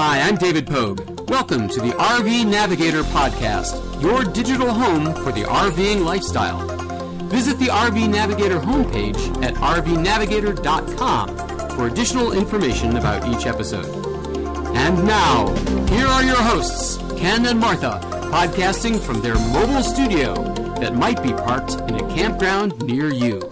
Hi, I'm David Pogue. Welcome to the RV Navigator Podcast, your digital home for the RVing lifestyle. Visit the RV Navigator homepage at rvnavigator.com for additional information about each episode. And now, here are your hosts, Ken and Martha, podcasting from their mobile studio that might be parked in a campground near you.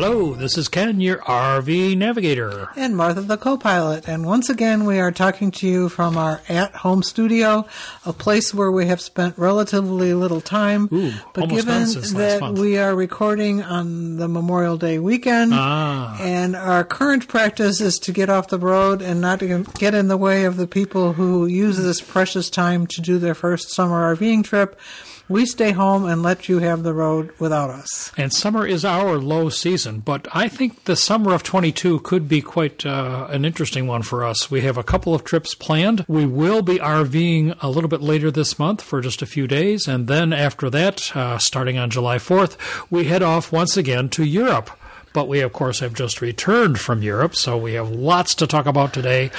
Hello, this is Ken, your RV navigator. And Martha, the co pilot. And once again, we are talking to you from our at home studio, a place where we have spent relatively little time. Ooh, but given none since last that month. we are recording on the Memorial Day weekend, Ah. and our current practice is to get off the road and not to get in the way of the people who use this precious time to do their first summer RVing trip, we stay home and let you have the road without us. And summer is our low season, but I think the summer of 22 could be quite uh, an interesting one for us. We have a couple of trips planned. We will be RVing a little bit later this month for just a few days, and then after that, uh, starting on July 4th, we head off once again to Europe. But we, of course, have just returned from Europe, so we have lots to talk about today.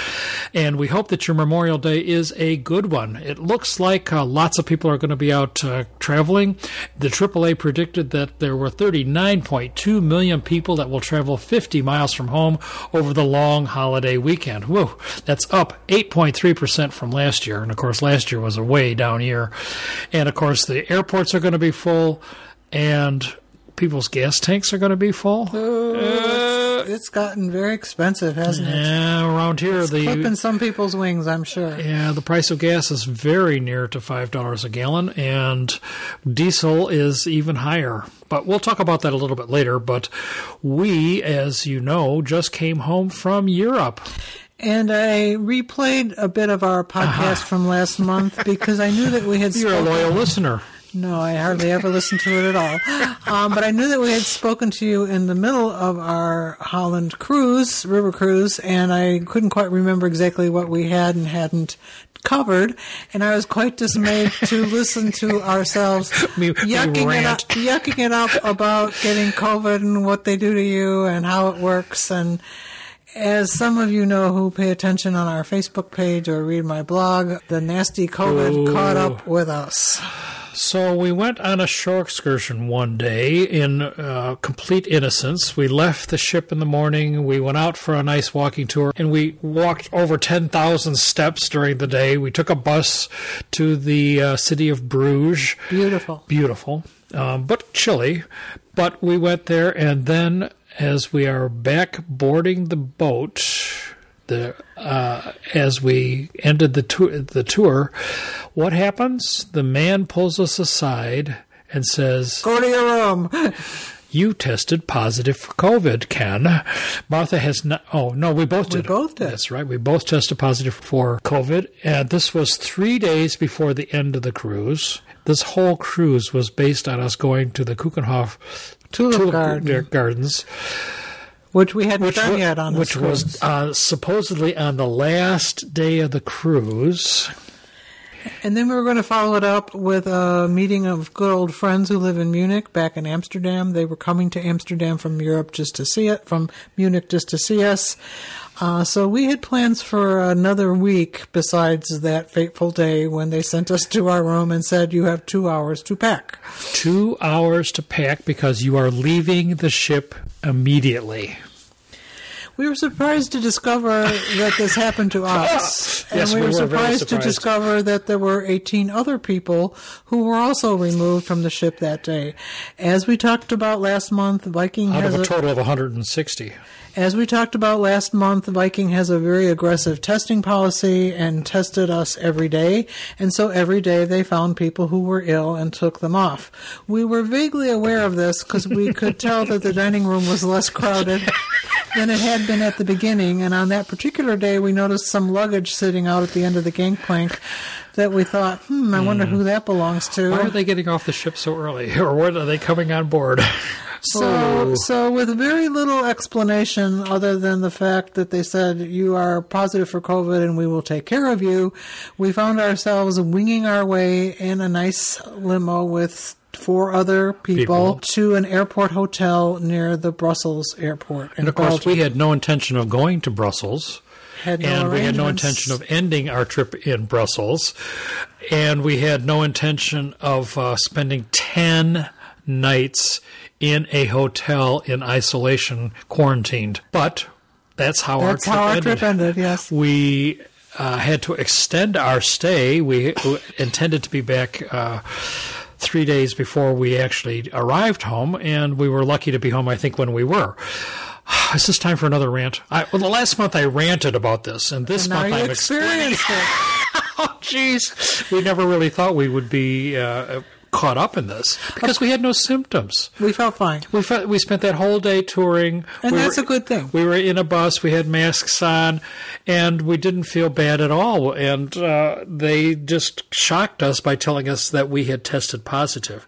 And we hope that your Memorial Day is a good one. It looks like uh, lots of people are going to be out uh, traveling. The AAA predicted that there were 39.2 million people that will travel 50 miles from home over the long holiday weekend. Whoa, that's up 8.3% from last year. And of course, last year was a way down year. And of course, the airports are going to be full, and people's gas tanks are going to be full. It's gotten very expensive, hasn't it? Yeah, around here Clipping the some people's wings, I'm sure. yeah the price of gas is very near to five dollars a gallon, and diesel is even higher. But we'll talk about that a little bit later. But we, as you know, just came home from Europe. And I replayed a bit of our uh-huh. podcast from last month because I knew that we had You're a loyal listener. No, I hardly ever listened to it at all. Um, but I knew that we had spoken to you in the middle of our Holland cruise, river cruise, and I couldn't quite remember exactly what we had and hadn't covered. And I was quite dismayed to listen to ourselves Me- me yucking, it up, yucking it up about getting COVID and what they do to you and how it works. And as some of you know who pay attention on our Facebook page or read my blog, the nasty COVID Ooh. caught up with us. So we went on a shore excursion one day in uh, complete innocence. We left the ship in the morning. We went out for a nice walking tour, and we walked over ten thousand steps during the day. We took a bus to the uh, city of Bruges. Beautiful. Beautiful, um, but chilly. But we went there, and then as we are back boarding the boat, the uh, as we ended the tour, the tour, what happens? The man pulls us aside and says, Go to your room. "You tested positive for COVID, Ken." Martha has not. Oh no, we both did. We both did. That's right. We both tested positive for COVID, and this was three days before the end of the cruise. This whole cruise was based on us going to the Keukenhof Tulip Garden. Gardens, Which we hadn't which, done yet on which was uh, supposedly on the last day of the cruise. And then we were going to follow it up with a meeting of good old friends who live in Munich back in Amsterdam. They were coming to Amsterdam from Europe just to see it, from Munich just to see us. Uh, so we had plans for another week besides that fateful day when they sent us to our room and said, You have two hours to pack. Two hours to pack because you are leaving the ship immediately. We were surprised to discover that this happened to us. and Yes, we, we were were very surprised, to discover that there were 18 other people who were also removed from the ship that day. As we talked about last month, Viking Out has of a a, total of 160. As we talked about last month, Viking has a very aggressive testing policy and tested us every day. And so every day they found people who were ill and took them off. We were vaguely aware of this because we could tell that the dining room was less crowded than it had been at the beginning. And on that particular day, we noticed some luggage sitting out at the end of the gangplank that we thought, hmm, I wonder who that belongs to. Why are they getting off the ship so early? Or when are they coming on board? So, Oh. so with very little explanation other than the fact that they said you are positive for COVID and we will take care of you, we found ourselves winging our way in a nice limo with four other people, People. to an airport hotel near the Brussels airport. And of course, we had no intention of going to Brussels. Had no and we had no intention of ending our trip in Brussels, and we had no intention of uh, spending ten nights in a hotel in isolation, quarantined. But that's how That's our trip how our ended. trip ended. Yes. We uh, had to extend our stay. We intended to be back uh, three days before we actually arrived home, and we were lucky to be home, I think, when we were. Is this time for another rant? I, well, the last month I ranted about this, and this And month I've experienced it. Oh, jeez. We never really thought we would be uh, caught up in this because we had no symptoms. We felt fine. We fe- we spent that whole day touring, And We that's were- a good thing. We were in a bus, we had masks on, and we didn't feel bad at all. And uh, they just shocked us by telling us that we had tested positive.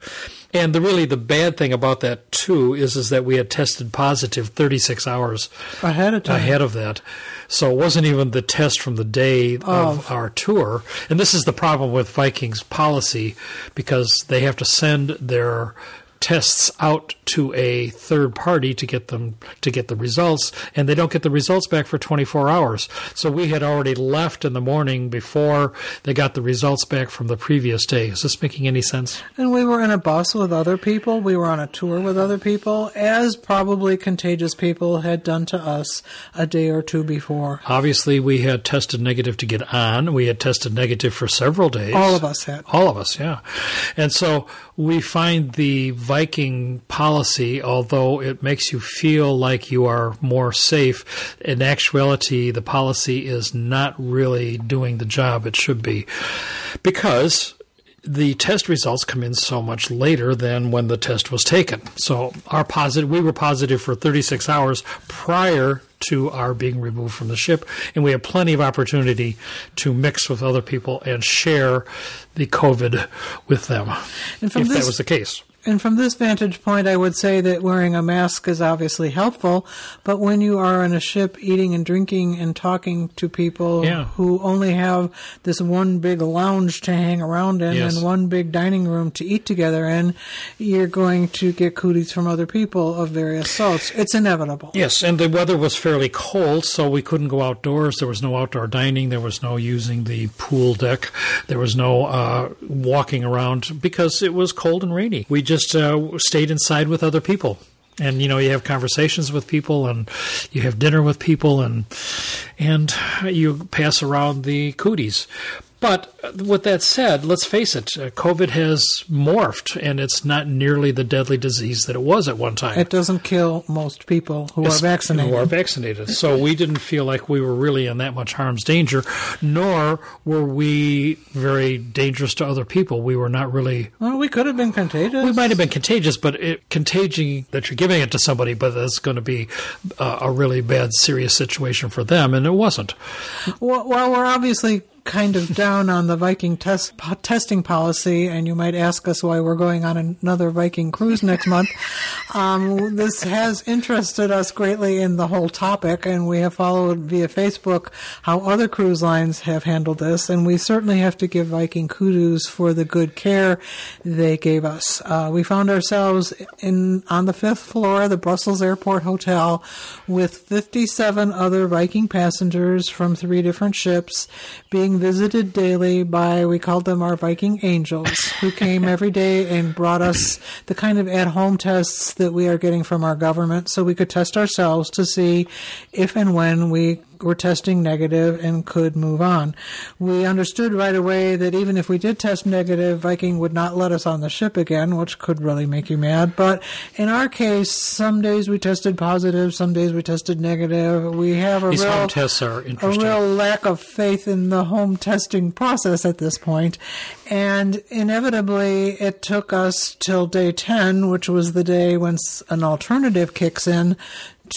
And the really the bad thing about that too is is that we had tested positive 36 hours Ahead of time. ahead of that. So it wasn't even the test from the day of our tour. And this is the problem with Vikings policy because they have to send their tests out to a third party to get them to get the results and they don't get the results back for 24 hours. So we had already left in the morning before they got the results back from the previous day. Is this making any sense? And we were in a bus with other people. We were on a tour with other people, as probably contagious people had done to us a day or two before. Obviously, we had tested negative to get on. We had tested negative for several days. All of us had. All of us, yeah. And so we find the Viking policy, although it makes you feel like you are more safe, in actuality, the policy is not really doing the job it should be. Because the test results come in so much later than when the test was taken. So our positive, we were positive for 36 hours prior to our being removed from the ship, and we had plenty of opportunity to mix with other people and share the COVID with them, And if that was the case. And from this vantage point, I would say that wearing a mask is obviously helpful, but when you are on a ship eating and drinking and talking to people Yeah. who only have this one big lounge to hang around in Yes. and one big dining room to eat together in, you're going to get cooties from other people of various sorts. It's inevitable. Yes, and the weather was fairly cold, so we couldn't go outdoors. There was no outdoor dining. There was no using the pool deck. There was no uh, walking around because it was cold and rainy. We just uh, stayed inside with other people. And you know, you have conversations with people, and you have dinner with people, and and you pass around the cooties. But with that said, let's face it, uh, COVID has morphed, and it's not nearly the deadly disease that it was at one time It doesn't kill most people who are vaccinated. Who are vaccinated. So we didn't feel like we were really in that much harm's danger, nor were we very dangerous to other people. We were not really. well, we could have been contagious. We might have been contagious, but it, contagion that you're giving it to somebody, but that's going to be uh, a really bad, serious situation for them, and it wasn't. Well, well, we're obviously kind of down on the Viking test po- testing policy, and you might ask us why we're going on another Viking cruise next month. Um, this has interested us greatly in the whole topic, and we have followed via Facebook how other cruise lines have handled this, and we certainly have to give Viking kudos for the good care they gave us. Uh, we found ourselves in on the fifth floor of the Brussels Airport Hotel with 57 other Viking passengers from three different ships being visited daily by, we called them our Viking angels, who came every day and brought us the kind of at home tests that we are getting from our government so we could test ourselves to see if and when we were testing negative and could move on. We understood right away that even if we did test negative, Viking would not let us on the ship again, which could really make you mad. But in our case, some days we tested positive, some days we tested negative. We have a These real home tests are interesting. a real lack of faith in the home testing process at this point. And inevitably, it took us till day 10, which was the day when an alternative kicks in,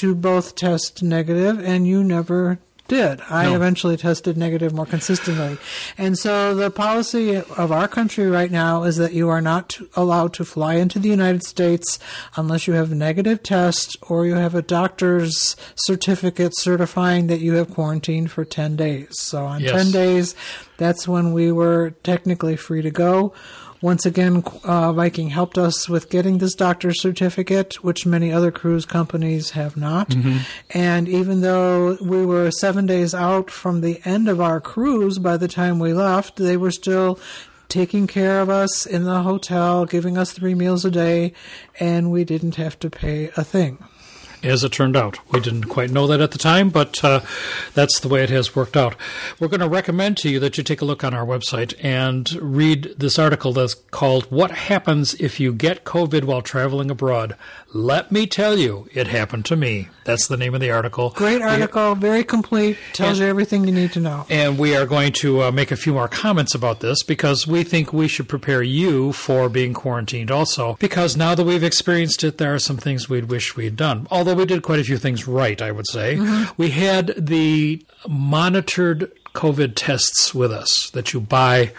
to both test negative, and you never did. I No. eventually tested negative more consistently. And so the policy of our country right now is that you are not to- allowed to fly into the United States unless you have a negative test or you have a doctor's certificate certifying that you have quarantined for 10 days. So on Yes. 10 days, that's when we were technically free to go. Once again, uh, Viking helped us with getting this doctor's certificate, which many other cruise companies have not. Mm-hmm. And even though we were seven days out from the end of our cruise by the time we left, they were still taking care of us in the hotel, giving us three meals a day, and we didn't have to pay a thing as it turned out. We didn't quite know that at the time, but uh, that's the way it has worked out. We're going to recommend to you that you take a look on our website and read this article that's called What Happens If You Get COVID While Traveling Abroad. Let me tell you, it happened to me. That's the name of the article. Great article, very complete, tells And- you everything you need to know. And we are going to uh, make a few more comments about this because we think we should prepare you for being quarantined also. Because now that we've experienced it, there are some things we'd wish we'd done. Although we did quite a few things right, I would say. Mm-hmm. We had the monitored COVID tests with us that you buy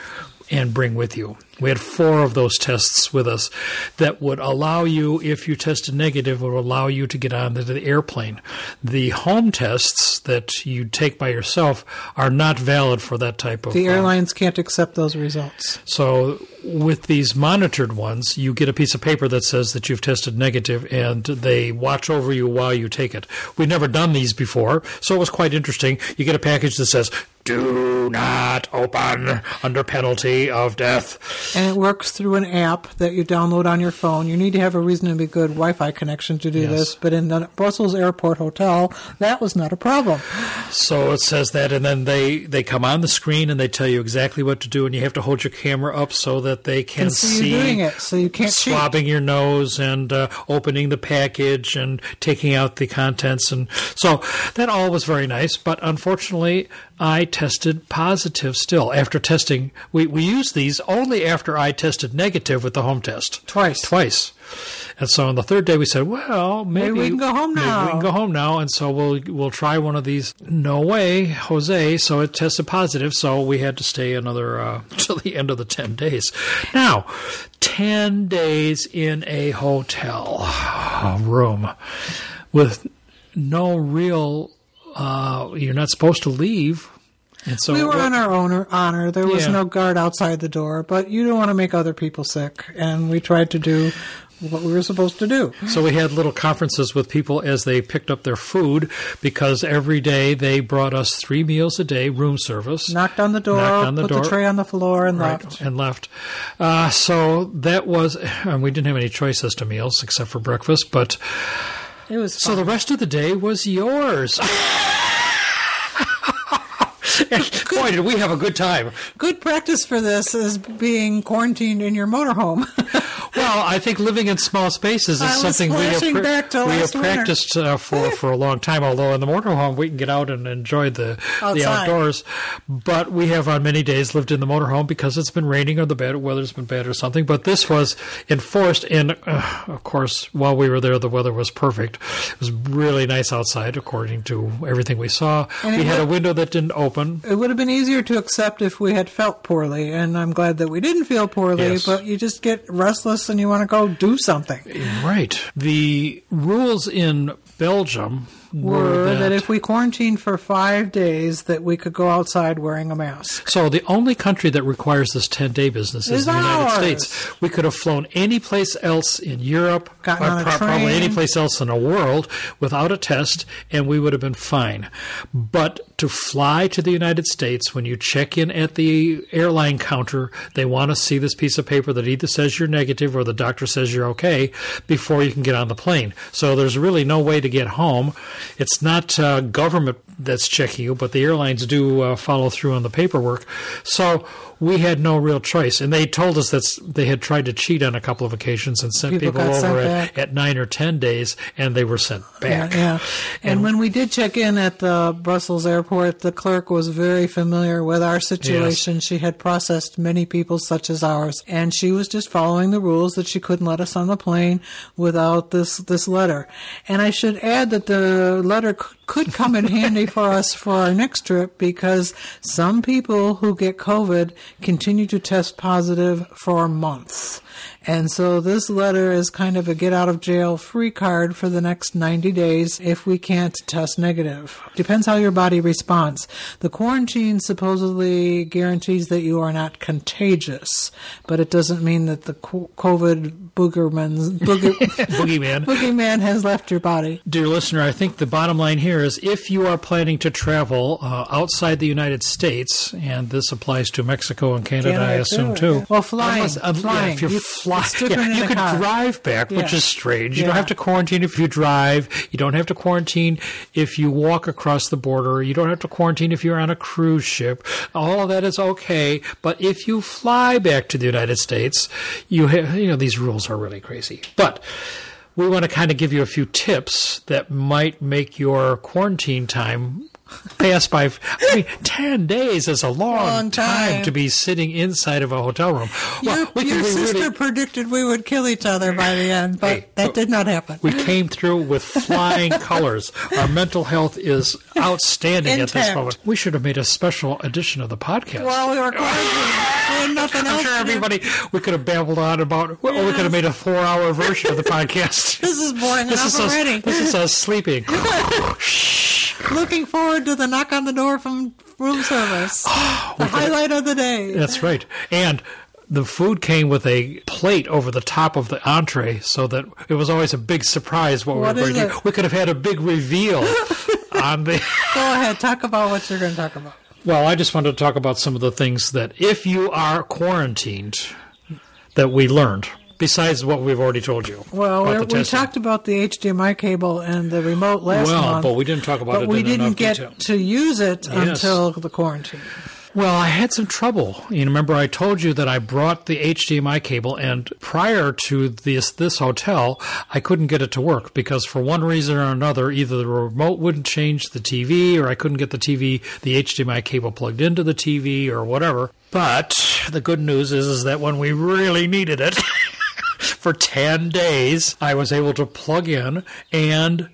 and bring with you. We had four of those tests with us that would allow you, if you tested negative, would allow you to get on the airplane. The home tests that you take by yourself are not valid for that type of. The uh, airlines can't accept those results. so with these monitored ones, you get a piece of paper that says that you've tested negative, and they watch over you while you take it. We've never done these before, so it was quite interesting. You get a package that says, "Do not open under penalty of death." And it works through an app that you download on your phone. You need to have a reasonably good Wi Fi connection to do Yes. this, but in the Brussels Airport Hotel, that was not a problem. So it says that, and then they they come on the screen and they tell you exactly what to do, and you have to hold your camera up so that they can And see you doing it, so you can't cheat. swabbing your nose and uh, opening the package and taking out the contents, and so that all was very nice. But unfortunately, I tested positive still after testing. We we used these only after I tested negative with the home test Twice. twice. And so on the third day, we said, "Well, maybe, we can go home now. maybe we can go home now." And so we'll we'll try one of these. No way, Jose. So it tested positive. So we had to stay another uh, till the end of the ten days. Now, ten days in a hotel room with no real. Uh, you're not supposed to leave. And so We were on our own honor. There was Yeah. no guard outside the door, but you don't want to make other people sick, and we tried to do what we were supposed to do. So we had little conferences with people as they picked up their food because every day they brought us three meals a day, room service. Knocked on the door, on the put door. the tray on the floor, and Right, left. and left. Uh, so that was, and we didn't have any choice as to meals except for breakfast. But It was so the rest of the day was yours. Boy, did we have a good time! good practice for this is being quarantined in your motorhome. Well, I think living in small spaces is I something we have, we have practiced uh, for for a long time. Although in the motorhome we can get out and enjoy the the outdoors, but we have on many days lived in the motorhome because it's been raining or the bad weather's been bad or something. But this was enforced, and uh, of course, while we were there, the weather was perfect. It was really nice outside, according to everything we saw. And we had a window that didn't open. It would have been easier to accept if we had felt poorly, and I'm glad that we didn't feel poorly, Yes. but you just get restless and you want to go do something. Right. The rules in Belgium were, Were that if we quarantined for five days, that we could go outside wearing a mask. So the only country that requires this 10 day business is Is the United ours. States. We could have flown any place else in Europe, Gotten or a pro- probably any place else in the world without a test, and we would have been fine. But to fly to the United States, when you check in at the airline counter, they want to see this piece of paper that either says you're negative or the doctor says you're okay before you can get on the plane. So there's really no way to get home. It's not uh, government that's checking you, but the airlines do uh, follow through on the paperwork. So we had no real choice. And they told us that they had tried to cheat on a couple of occasions and sent People people, over at, at nine or ten days, and they were sent back. Yeah, yeah. And, when we did check in at the Brussels airport, the clerk was very familiar with our situation. She had processed many people such as ours, and she was just following the rules that she couldn't let us on the plane without this this letter. And I should add that the letter could come in handy for us for our next trip because some people who get COVID continue to test positive for months. And so this letter is kind of a get out of jail free card for the next 90 days if we can't test negative. Depends how your body responds. The quarantine supposedly guarantees that you are not contagious, but it doesn't mean that the COVID boogerman, booger, Boogeyman. boogeyman has left your body. Dear listener, I think the bottom line here is if you are planning to travel uh, outside the United States, and this applies to Mexico and Canada, Canada, I assume too, too. Well, flying, Unless- uh, yeah, flying. if you're You- it's different you could car. drive back, which Yeah. is strange. You Yeah. don't have to quarantine if you drive. You don't have to quarantine if you walk across the border. You don't have to quarantine if you're on a cruise ship. All of that is okay. But if you fly back to the United States, you have, you know, these rules are really crazy. But we want to kind of give you a few tips that might make your quarantine time pass by. I mean, 10 days is a long, Long time. to be sitting inside of a hotel room. Well, your we your sister really- predicted we would kill each other by the end, but Hey, that did not happen. we came through with flying colors. Our mental health is outstanding at this moment. We should have made a special edition of the podcast. While we were quarantined, we had nothing I'm sure everybody, we could have babbled on about, well, we could have made a four hour version of the podcast. This is boring This enough is, us, already. this is us sleeping. Looking forward to the knock on the door from room service. Oh, the highlight of the day. That's right. And the food came with a plate over the top of the entree so that it was always a big surprise what, What we were is going to do. it? We could have had a big reveal on the. Go ahead, talk about what you're going to talk about. Well, I just wanted to talk about some of the things that if you are quarantined that we learned besides what we've already told you. Well, we talked about the HDMI cable and the remote last Well, month. but we didn't talk about but it we in didn't get detail. to use it Yes. until the quarantine. Well, I had some trouble. You remember I told you that I brought the HDMI cable, and prior to this this hotel, I couldn't get it to work because for one reason or another, either the remote wouldn't change the TV, or I couldn't get the TV, the HDMI cable plugged into the TV, or whatever. But the good news is, is that when we really needed it. For 10 days, I was able to plug in and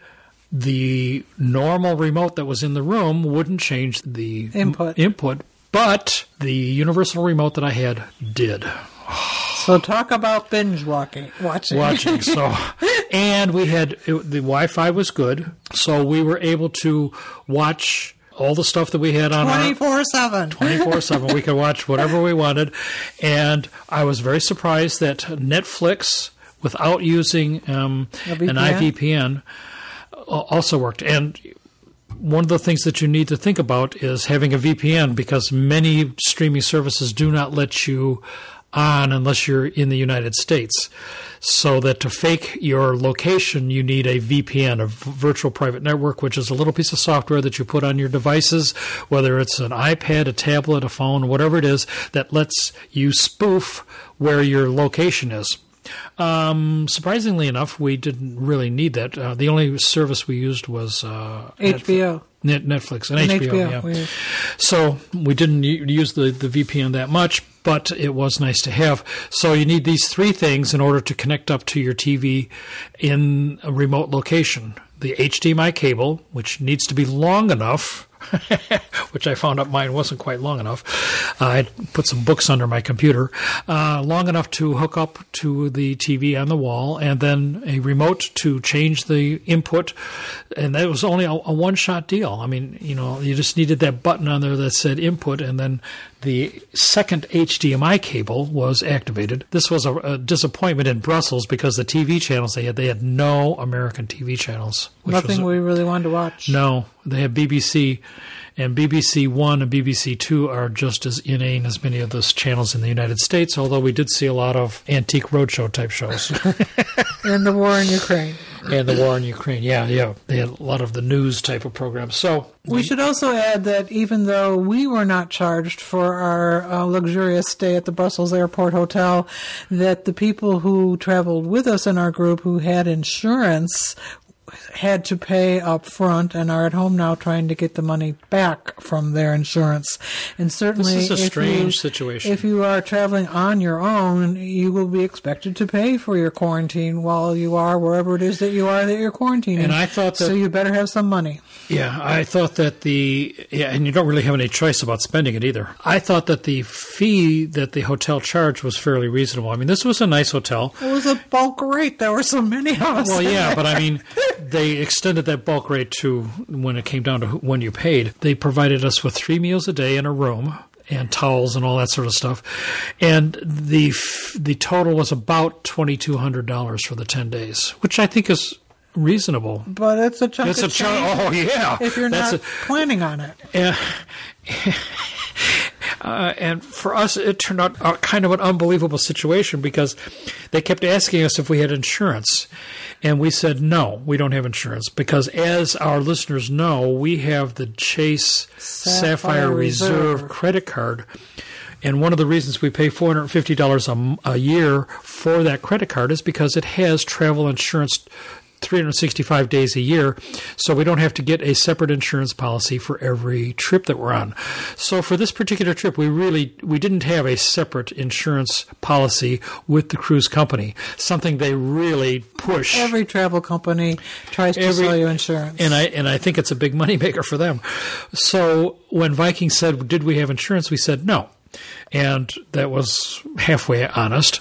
the normal remote that was in the room wouldn't change the Input. input, but the universal remote that I had did So talk about binge walking, watching. watching. So, and we had it, the Wi-Fi was good, so we were able to watch all the stuff that we had on 24 7. 24 7. We could watch whatever we wanted. And I was very surprised that Netflix, without using um, an VPN? IVPN, also worked. And one of the things that you need to think about is having a VPN because many streaming services do not let you on unless you're in the United States. So that to fake your location, you need a VPN, a virtual private network, which is a little piece of software that you put on your devices, whether it's an iPad, a tablet, a phone, whatever it is, that lets you spoof where your location is. Um, surprisingly enough, we didn't really need that. Uh, the only service we used was uh, HBO. Netflix and, And HBO. HBO, yeah. we- So we didn't use the, the VPN that much, but it was nice to have. So you need these three things in order to connect up to your TV in a remote location. The HDMI cable, which needs to be long enough, which I found out mine wasn't quite long enough. I put some books under my computer, uh, long enough to hook up to the TV on the wall, and then a remote to change the input. And that was only a, a one shot deal. I mean, you know, you just needed that button on there that said input, and then the second HDMI cable was activated. This was a, a disappointment in Brussels because the TV channels they had, they had no American TV channels. Which Nothing we really wanted to watch. no, they have BBC, and BBC One and BBC Two are just as inane as many of those channels in the United States. Although we did see a lot of antique roadshow type shows, And the war in Ukraine. and the war in Ukraine. Yeah, yeah, they had a lot of the news type of programs. So We should also add that even though we were not charged for our uh, luxurious stay at the Brussels Airport Hotel, that the people who traveled with us in our group who had insurance had to pay up front and are at home now trying to get the money back from their insurance. And certainly, This is a strange you, situation. If you are traveling on your own, you will be expected to pay for your quarantine while you are wherever it is that you are that you're quarantining. And I thought that- so you better have some money. Yeah, I thought that the yeah, and you don't really have any choice about spending it either. I thought that the fee that the hotel charged was fairly reasonable. I mean, this was a nice hotel. It was a bulk rate. There were so many of us. Well, yeah, but I mean, they extended that bulk rate to when it came down to when you paid. They provided us with three meals a day in a room and towels and all that sort of stuff, and the f- the total was about twenty two hundred dollars for the ten days, which I think is reasonable. But it's a chunk It's of a chunk. Oh yeah, if you're That's not a- planning on it. Yeah. Uh, and for us, it turned out uh, kind of an unbelievable situation because they kept asking us if we had insurance. And we said, no, we don't have insurance. Because as our listeners know, we have the Chase Sapphire, Sapphire Reserve. Reserve. credit card. And one of the reasons we pay $450 a year for that credit card is because it has travel insurance 365 days a year, so we don't have to get a separate insurance policy for every trip that we're on. So for this particular trip, we really we didn't have a separate insurance policy with the cruise company, something they really push. Every travel company tries to Every- sell you insurance. and I and I think it's a big moneymaker for them. So when Viking said, "Did we have insurance?" we said no. And that was halfway honest.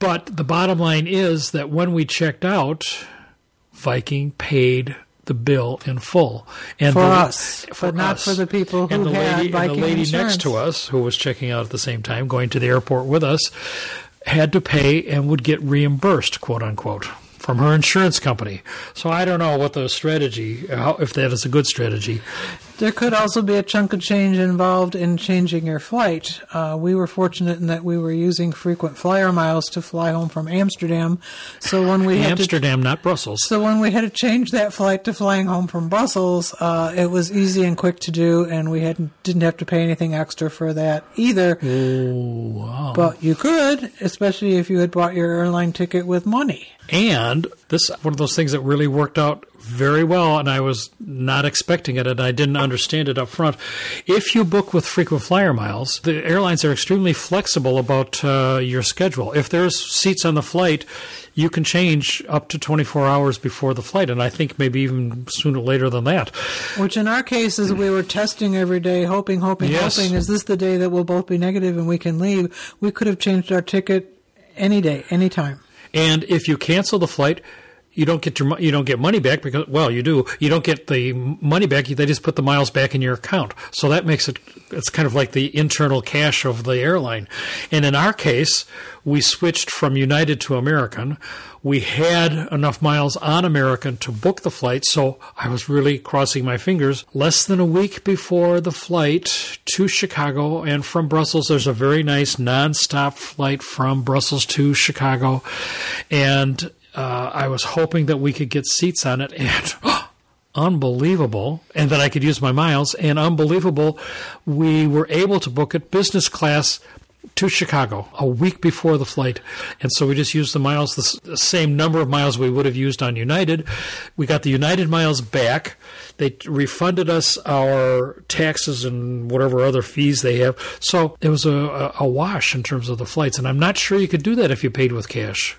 But the bottom line is that when we checked out, Viking paid the bill in full. And For the- us, but not for the people and who the had lady, and the lady insurance. next to us, who was checking out at the same time, going to the airport with us, had to pay and would get reimbursed, quote unquote, from her insurance company. So I don't know what the strategy, how, if that is a good strategy. There could also be a chunk of change involved in changing your flight. Uh, we were fortunate in that we were using frequent flyer miles to fly home from Amsterdam. So when we had to Amsterdam, not Brussels. So when we had to change that flight to flying home from Brussels, uh, it was easy and quick to do, and we hadn't didn't have to pay anything extra for that either. Oh, wow. But you could, especially if you had bought your airline ticket with money. And this one of those things that really worked out very well, and I was not expecting it, and I didn't understand it up front. If you book with frequent flyer miles, the airlines are extremely flexible about uh, your schedule. If there's seats on the flight, you can change up to 24 hours before the flight, and I think maybe even sooner later than that. Which in our cases, we were testing every day, hoping, hoping, Yes. hoping. Is this the day that we'll both be negative and we can leave? We could have changed our ticket any day, any time. And if you cancel the flight, you don't get your you don't get money back because well you do. You don't get the money back. They just put the miles back in your account. So that makes it it's kind of like the internal cash of the airline. And in our case we switched from United to American. We had enough miles on American to book the flight. So I was really crossing my fingers. Less than a week before the flight to Chicago and from Brussels there's a very nice non-stop flight from Brussels to Chicago. And uh, I was hoping that we could get seats on it, and unbelievable, and that I could use my miles, and unbelievable, we were able to book it business class to Chicago a week before the flight, and so we just used the miles, the, same number of miles we would have used on United. We got the United miles back. They refunded us our taxes and whatever other fees they have. So it was a, a wash in terms of the flights, and I'm not sure you could do that if you paid with cash.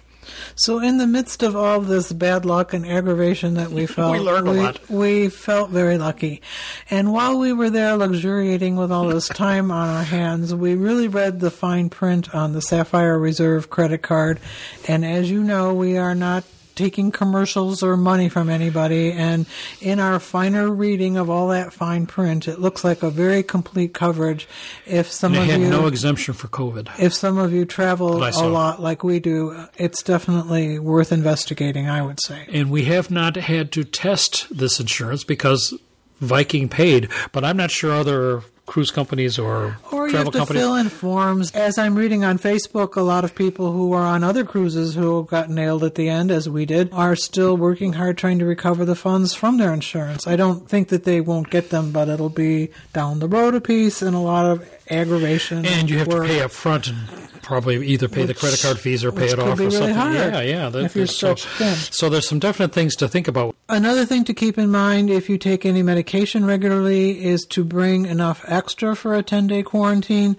So, in the midst of all this bad luck and aggravation that we felt, learned a we, lot. we felt very lucky. And while we were there luxuriating with all this time on our hands, we really read the fine print on the Sapphire Reserve credit card. And as you know, we are not taking commercials or money from anybody. And in our finer reading of all that fine print, it looks like a very complete coverage. If some And it of had you no exemption for COVID. if some of you travel a lot like we do, it's definitely worth investigating, I would say. And we have not had to test this insurance because Viking paid, but I'm not sure other cruise companies or, Or you travel have to companies. fill in forms. As I'm reading on Facebook, a lot of people who are on other cruises who got nailed at the end, as we did, are still working hard trying to recover the funds from their insurance. I don't think that they won't get them, but it'll be down the road a piece, and a lot of aggravation. And you have work. to pay up front and probably either pay the credit card fees or pay it off or really something. hard yeah, yeah. that- if you're so, thin. so there's some definite things to think about. Another thing to keep in mind if you take any medication regularly is to bring enough extra for a 10 day quarantine.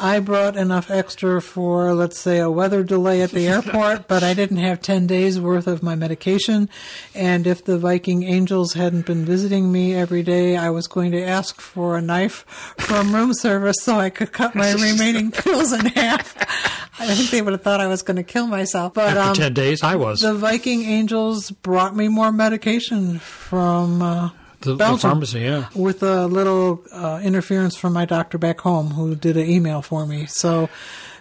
I brought enough extra for, let's say, a weather delay at the airport, but I didn't have 10 days worth of my medication. And if the Viking Angels hadn't been visiting me every day, I was going to ask for a knife from room service so I could cut my remaining pills in half. I think they would have thought I was going to kill myself. But After um, 10 days, I was. the Viking Angels brought me more medication from uh, The, the pharmacy, yeah. with a little uh, interference from my doctor back home who did an email for me. So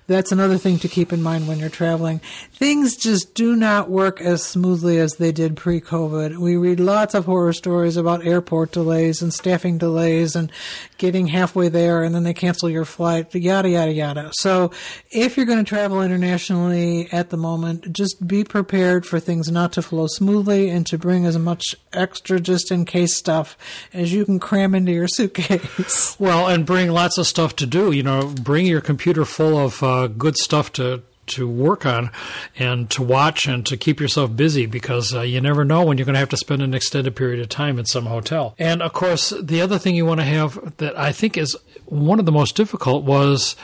that's another thing to keep in mind when you're traveling. Things just do not work as smoothly as they did pre COVID. We read lots of horror stories about airport delays and staffing delays and getting halfway there and then they cancel your flight, yada, yada, yada. So if you're going to travel internationally at the moment, just be prepared for things not to flow smoothly and to bring as much extra just in case stuff as you can cram into your suitcase. Well, and bring lots of stuff to do. You know, bring your computer full of uh, good stuff to to work on and to watch and to keep yourself busy because uh, you never know when you're going to have to spend an extended period of time in some hotel. And of course, the other thing you want to have that I think is one of the most difficult was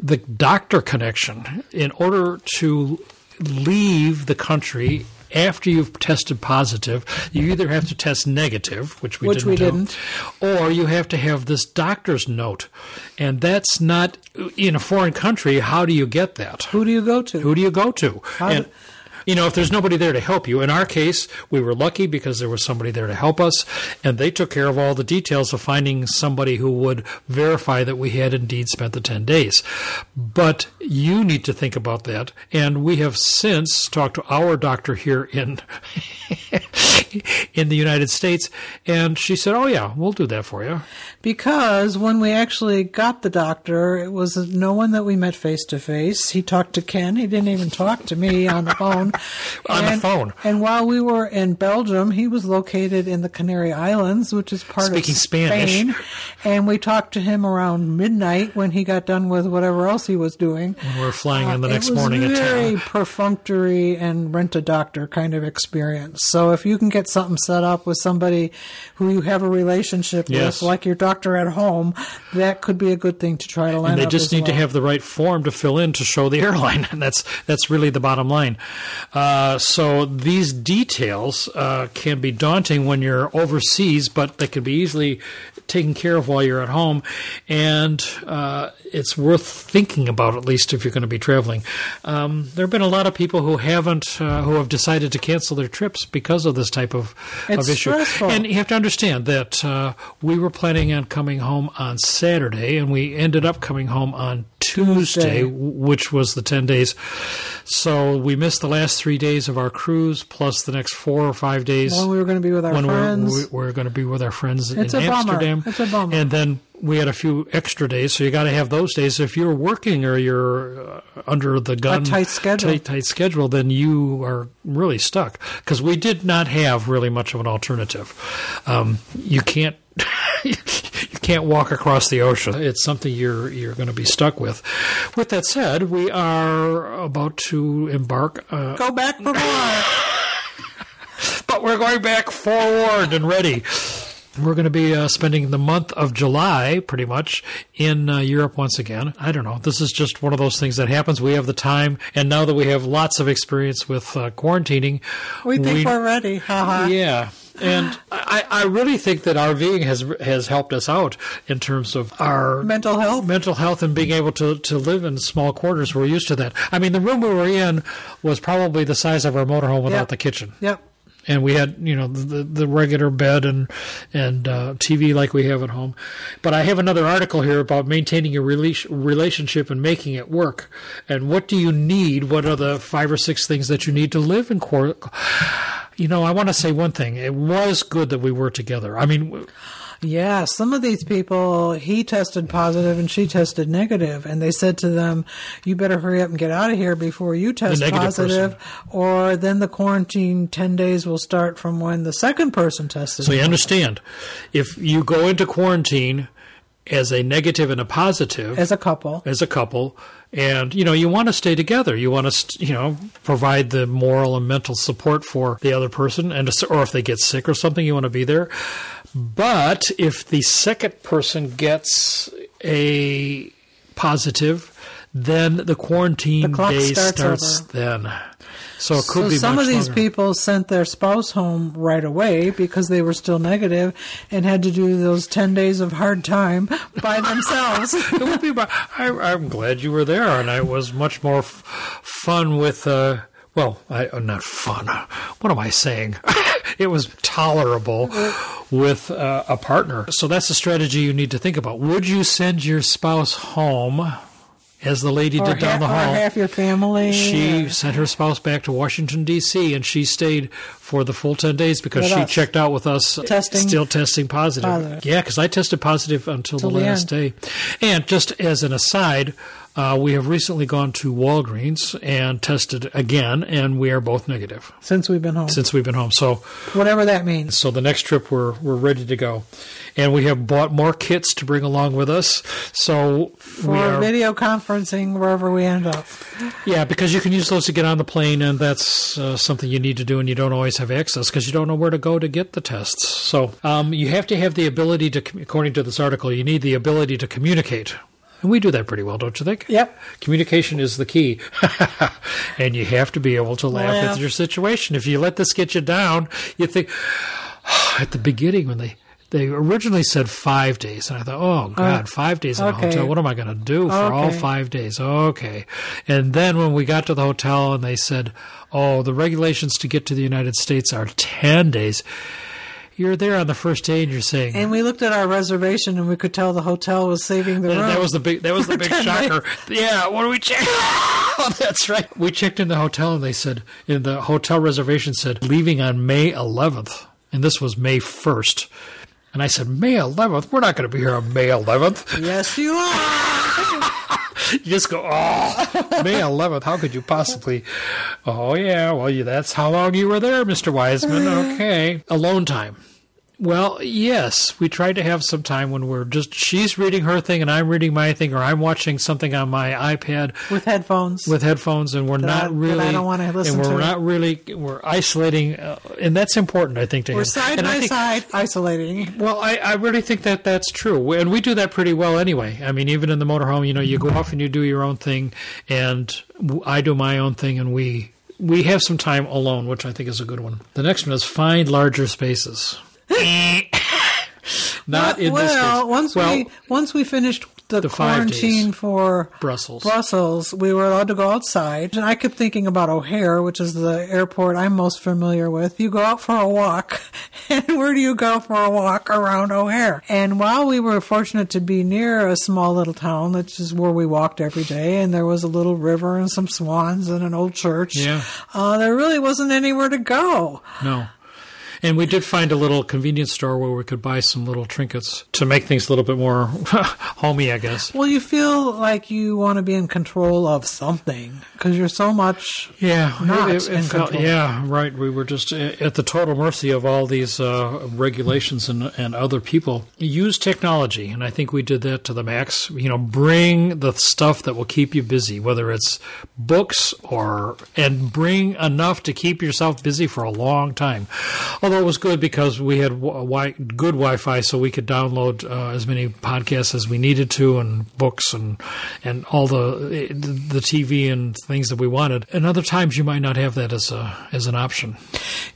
the doctor connection. In order to leave the country after you've tested positive, you either have to test negative, which we Which didn't we didn't. or you have to have this doctor's note. And that's not in a foreign country. How do you get that? Who do you go to? Who do you go to? How and do- you know, if there's nobody there to help you, in our case, we were lucky because there was somebody there to help us, and they took care of all the details of finding somebody who would verify that we had indeed spent the 10 days. But you need to think about that, and we have since talked to our doctor here in in the United States, and she said, "Oh yeah, we'll do that for you." Because when we actually got the doctor, it was no one that we met face to face. He talked to Ken. He didn't even talk to me on the phone. On the And- phone. And while we were in Belgium, he was located in the Canary Islands, which is part Speaking of Spanish. Spain. And we talked to him around midnight when he got done with whatever else he was doing. When we're flying in the Uh, next it was morning very perfunctory and rent a doctor kind of experience. So if you can get something set up with somebody who you have a relationship Yes. with, like your doctor at home, that could be a good thing to try to line and they just need to have the right form to fill in to show the airline, and that's that's really the bottom line. Uh, so these details uh, can be daunting when you're overseas, but they can be easily taken care of while you're at home, and uh, it's worth thinking about at least if you're going to be traveling. Um, there have been a lot of people who haven't, uh, who have decided to cancel their trips because of this type of, of issue. stressful. And you have to understand that uh, we were planning coming home on Saturday, and we ended up coming home on Tuesday, Tuesday. which was the 10 days. So we missed the last three days of our cruise, plus the next four or five days when we were going to be with our when friends. we're, we're going to be with our friends It's in a bummer. Amsterdam. It's a bummer. And then we had a few extra days, so you got to have those days. If you're working or you're uh, under the gun, tight schedule. tight, tight schedule, then you are really stuck. Because we did not have really much of an alternative. Um, you can't. you can't walk across the ocean. It's something you're you're going to be stuck with. With that said, we are about to embark uh, Go back for more. but we're going back forward and ready. We're going to be uh, spending the month of July, pretty much, in uh, Europe once again. I don't know. This is just one of those things that happens. We have the time, and now that we have lots of experience with uh, quarantining, we think we, are ready. Yeah. And I, I really think that RVing has has helped us out in terms of our Mental health. mental health and being able to, to live in small quarters. We're used to that. I mean, the room we were in was probably the size of our motorhome without Yep. the kitchen Yep. And we had you know the the regular bed and and uh, TV like we have at home. But I have another article here about maintaining a rela- relationship and making it work. And what do you need? What are the five or six things that you need to live in quar You know, I want to say one thing. It was good that we were together. I mean, Yeah, some of these people, he tested positive and she tested negative, and they said to them, "You better hurry up and get out of here before you test positive, or then the quarantine ten days will start from when the second person tested." so you understand, if you go into quarantine as a negative and a positive as a couple. as a couple. And you know you want to stay together. You want to st- you know provide the moral and mental support for the other person. And or if they get sick or something you want to be there. But if the second person gets a positive then the quarantine The day starts starts, then so it could So be some of these longer. people sent their spouse home right away because they were still negative and had to do those 10 days of hard time by themselves. it would be. I, I'm glad you were there, and it was much more f- fun with. Uh, well, I, uh, not fun. What am I saying? it was tolerable with uh, a partner. So that's a strategy you need to think about. Would you send your spouse home, as the lady or, did down half, the hall? half your family. She or- sent her spouse back to Washington D.C. and she stayed for the full ten days because With she us. checked out with us, uh, Testing. still testing positive. Positive. Yeah, because I tested positive until the Till the last day. And just as an aside, uh, we have recently gone to Walgreens and tested again, and we are both negative since we've been home. since we've been home. So, Whatever that means. so the next trip we're we're ready to go, and we have bought more kits to bring along with us. So For we are video conferencing wherever we end up. Yeah, because you can use those to get on the plane, and that's uh, something you need to do, and you don't always have access because you don't know where to go to get the tests. So um, you have to have the ability to, according to this article, you need the ability to communicate. And we do that pretty well, don't you think? Yep. Communication is the key. and you have to be able to laugh Laugh. at your situation. If you let this get you down, you think, at the beginning when they. They originally said five days, and I thought, "Oh, oh. God, five days in a hotel. What am I going to do for all five days?" Okay, and then when we got to the hotel, and they said, "Oh, the regulations to get to the United States are ten days." You're there on the first day, and you're saying, And we looked at our reservation and we could tell the hotel was saving the room. that was the big. That was the big 10 shocker. Yeah. What do we check? oh, that's right. We checked in the hotel, and they said in the hotel reservation said leaving on May 11th, and this was May 1st. And I said, May 11th? We're not going to be here on May 11th. yes, you are. You just go, oh, May 11th. How could you possibly? Oh, yeah. Well, you, that's how long you were there, Mr. Wiseman. Okay. Alone time. Well, yes, we try to have some time when we're just she's reading her thing and I'm reading my thing, or I'm watching something on my iPad With headphones. with headphones, and we're I- not that really. I don't wanna listen and we're to. not really. We're isolating, uh, and that's important, I think, to We're have. side and I by think- side, isolating. well, I, I really think that that's true, and we do that pretty well anyway. I mean, even in the motorhome, you know, you go off and you do your own thing, and I do my own thing, and we we have some time alone, which I think is a good one. The next one is find larger spaces. Not in this well, once well, we once we finished the, The quarantine for Brussels. Brussels, we were allowed to go outside. And I kept thinking about O'Hare, which is the airport I'm most familiar with. You go out for a walk, and where do you go for a walk around O'Hare? And while we were fortunate to be near a small little town, which is where we walked every day, and there was a little river and some swans and an old church, Yeah. uh, there really wasn't anywhere to go. No. And we did find a little convenience store where we could buy some little trinkets to make things a little bit more homey, I guess. Well, you feel like you want to be in control of something because you're so much Yeah, Not it, it in felt, control. yeah, right. We were just at the total mercy of all these uh, regulations and, and other people. Use technology, and I think we did that to the max. You know, bring the stuff that will keep you busy, whether it's books or and bring enough to keep yourself busy for a long time. Although it was good because we had wi- good Wi-Fi, so we could download uh, as many podcasts as we needed to, and books and and all the the TV and things that we wanted. And other times you might not have that as a as an option.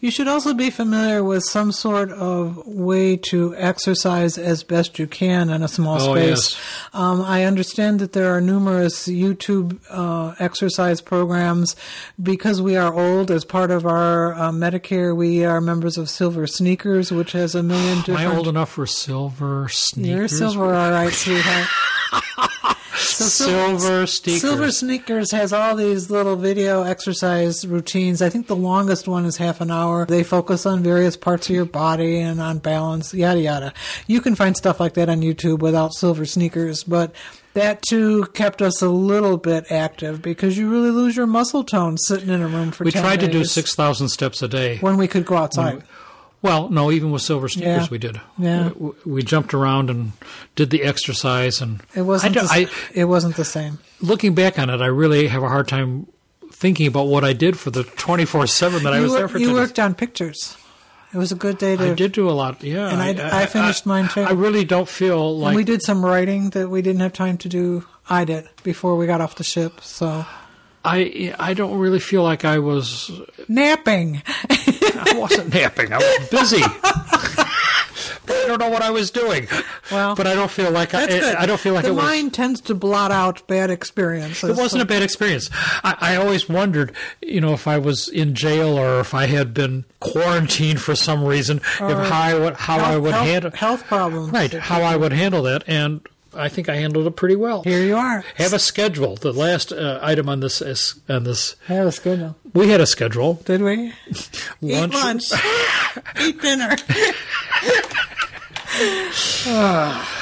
You should also be familiar with some sort of way to exercise as best you can in a small Oh, space. yes. Um, I understand that there are numerous YouTube uh, exercise programs. Because we are old, as part of our uh, Medicare, we are members of Silver Sneakers, which has a million Am different. I old enough for silver sneakers? You're silver, all right, sweetheart. So Sil- Silver sneakers. Silver Sneakers has all these little video exercise routines. I think the longest one is half an hour. They focus on various parts of your body and on balance, yada yada. You can find stuff like that on YouTube without Silver Sneakers, but that too kept us a little bit active because you really lose your muscle tone sitting in a room for we 10 tried to do six thousand steps a day. when we could go outside. Well, no, even with silver sneakers, Yeah. we did. Yeah. we, we jumped around and did the exercise, and It wasn't. I, the, I, it wasn't the same. looking back on it, I really have a hard time thinking about what I did for the twenty four seven that I was wor- there for. you 10 days. worked on pictures. It was a good day to. I did do a lot, yeah. And I- I finished mine, too. I really don't feel like and we did some writing that we didn't have time to do. I did before we got off the ship. So I. I don't really feel like I was. napping. I wasn't napping. I was busy. I don't know what I was doing. Well, but I don't feel like I. I don't feel like the it was. mind tends to blot out bad experiences. It wasn't a bad experience. I, I always wondered, you know, if I was in jail or if I had been quarantined for some reason, if how I would, how I would health, handle health problems. right, how I would handle that, and I think I handled it pretty well. Here you are. Have a schedule. The last uh, item on this is on this. That's good. Though. We had a schedule. Did we? Lunch. Eat lunch. Eat dinner.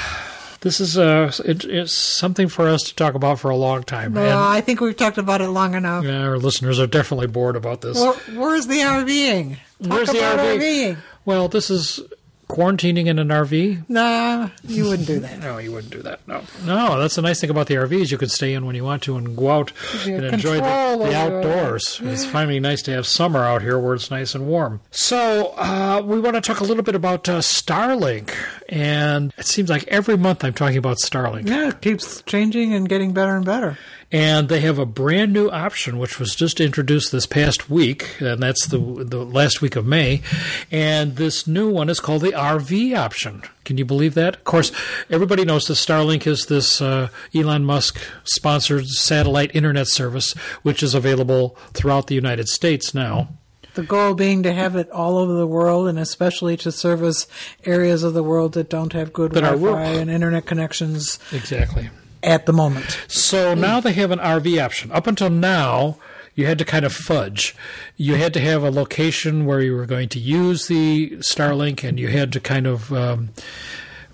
This is uh, it, it's something for us to talk about for a long time, Well, and I think we've talked about it long enough. uh, our listeners are definitely bored about this. Where, where's the RVing? Talk Where's the RV? RVing. well, this is quarantining in an RV. Nah, you wouldn't do that. No, you wouldn't do that. No, no. That's the nice thing about the RVs. You can stay in when you want to and go out and enjoy the, the outdoors. It's finally nice to have summer out here where it's nice and warm. So uh, we want to talk a little bit about uh, Starlink, and it seems like every month I'm talking about Starlink. Yeah, it keeps changing and getting better and better. And they have a brand new option, which was just introduced this past week, and that's the the last week of May. And this new one is called the RV option. Can you believe that? Of course, everybody knows that Starlink is this uh, Elon Musk sponsored satellite internet service, which is available throughout the United States now. The goal being to have it all over the world, and especially to service areas of the world that don't have good That Wi-Fi rural. and internet connections Exactly. At the moment. So now they have an RV option. Up until now, you had to kind of fudge. You had to have a location where you were going to use the Starlink, and you had to kind of. Um,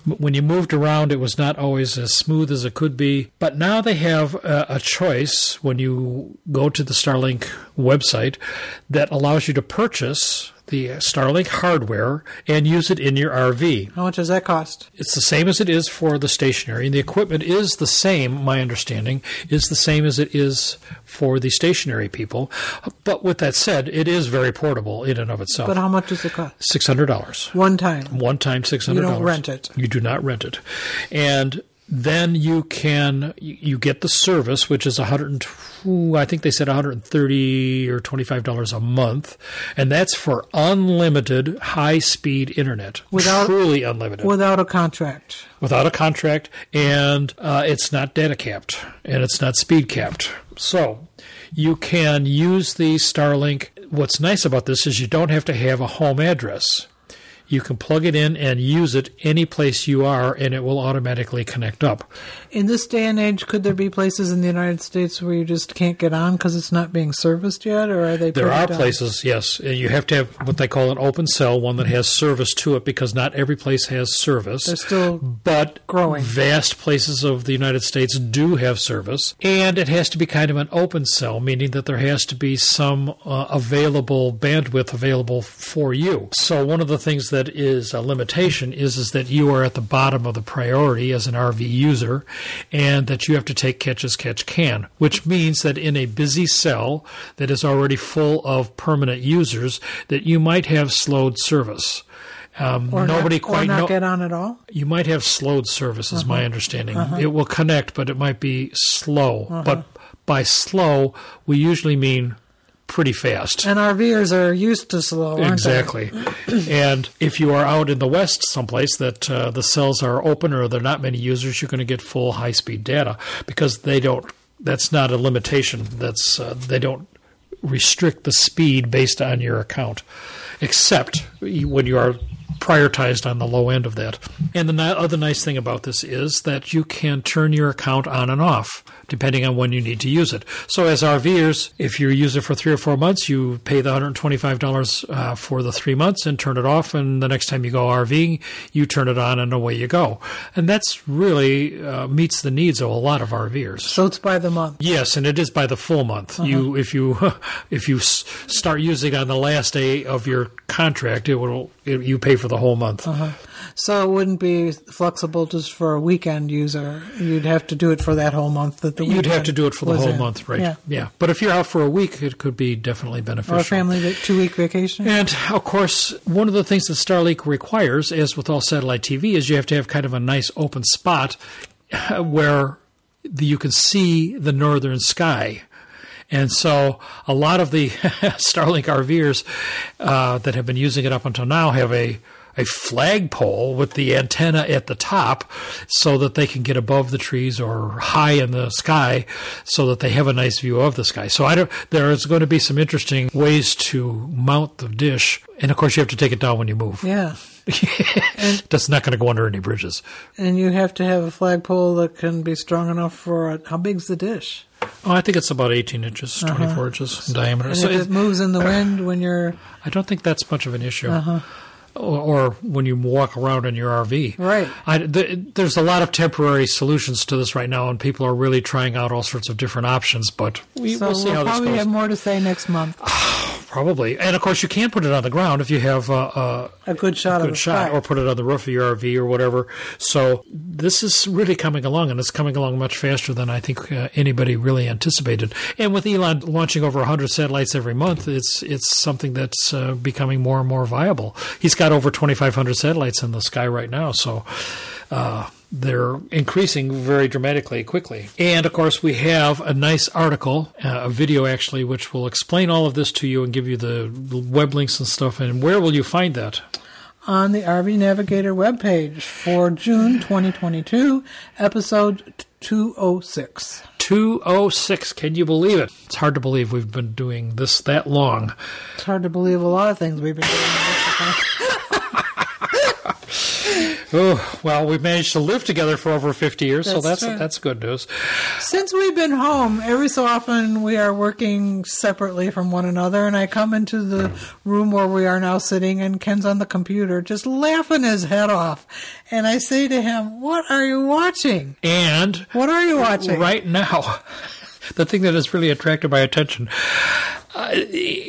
when you moved around, it was not always as smooth as it could be. But now they have a, a choice when you go to the Starlink website that allows you to purchase the Starlink hardware and use it in your RV. How much does that cost? It's the same as it is for the stationary, and the equipment is the same. My understanding is the same as it is for the stationary people. But with that said, it is very portable in and of itself. But how much does it cost? Six hundred dollars, One time. one time six hundred dollars. You don't rent it. You do not rent it, and then you can you get the service, which is a hundred and I think they said one hundred and thirty or twenty five dollars a month, and that's for unlimited high speed internet, Without- truly unlimited Without a contract. without a contract, and uh, it's not data capped and it's not speed capped. So you can use the Starlink. What's nice about this is you don't have to have a home address. You can plug it in and use it any place you are, and it will automatically connect up. In this day and age, could there be places in the United States where you just can't get on because it's not being serviced yet, or are they? There are places, yes. uh, You have to have what they call an open cell, one that has service to it, because not every place has service. They're still but growing. Vast places of the United States do have service, and it has to be kind of an open cell, meaning that there has to be some uh, available bandwidth available for you. So one of the things that is a limitation is is that you are at the bottom of the priority as an RV user, and that you have to take catch as catch can, which means that in a busy cell that is already full of permanent users, that you might have slowed service. Um, nobody not, quite not know. get on at all. You might have slowed service, is Uh-huh. my understanding. It will connect, but it might be slow. Uh-huh. But by slow, we usually mean pretty fast. And our RVers are used to slow, aren't Exactly. and if you are out in the west someplace that uh, the cells are open or there are not many users, you're going to get full high speed data because they don't. That's not a limitation. That's uh, they don't restrict the speed based on your account, except when you are prioritized on the low end of that. And the other nice thing about this is that you can turn your account on and off depending on when you need to use it. So as RVers, if you use it for three or four months, you pay the $125 uh, for the three months and turn it off. And the next time you go RVing, you turn it on and away you go. And that's really uh, meets the needs of a lot of RVers. So it's by the month. Yes, and it is by the full month. You if you if you start using it on the last day of your contract, it will it, you pay for the whole month. So it wouldn't be flexible just for a weekend user. You'd have to do it for that whole month that the You'd have to do it for the whole in. month, right? Yeah. But if you're out for a week, it could be definitely beneficial. Or a family two week vacation. And of course, one of the things that Starlink requires, as with all satellite TV, is you have to have kind of a nice open spot where you can see the northern sky. And so a lot of the Starlink RVers uh, that have been using it up until now have a a flagpole with the antenna at the top so that they can get above the trees or high in the sky so that they have a nice view of the sky. So I don't, there is going to be some interesting ways to mount the dish. And of course you have to take it down when you move. yeah. and, That's not going to go under any bridges. And you have to have a flagpole that can be strong enough for a, how big's the dish? Oh, I think it's about 18 inches, 24 inches in diameter. Uh-huh. And So it, it moves in the wind when you're I don't think that's much of an issue. Uh-huh. Or, or when you walk around in your RV. Right. I, th- there's a lot of temporary solutions to this right now, and people are really trying out all sorts of different options, but we, so we'll see how we'll this probably have more to say next month. Probably. And of course, you can put it on the ground if you have a, A good shot a of good the shot, or put it on the roof of your RV or whatever. So this is really coming along, and it's coming along much faster than I think uh, anybody really anticipated. And with Elon launching over 100 satellites every month, it's it's something that's uh, becoming more and more viable. He's got over 2,500 satellites in the sky right now, so. Uh, they're increasing very dramatically quickly. And of course, we have a nice article, uh, a video actually, which will explain all of this to you and give you the web links and stuff. And where will you find that? on the RV Navigator webpage for June 2022, episode 206. 206. Can you believe it? It's hard to believe we've been doing this that long. It's hard to believe a lot of things we've been doing. Oh, well, we've managed to live together for over 50 years, so That's that's true. that's good news. Since we've been home, every so often we are working separately from one another, and I come into the room where we are now sitting, and Ken's on the computer just laughing his head off. And I say to him, What are you watching? And What are you watching? right now, the thing that has really attracted my attention, uh,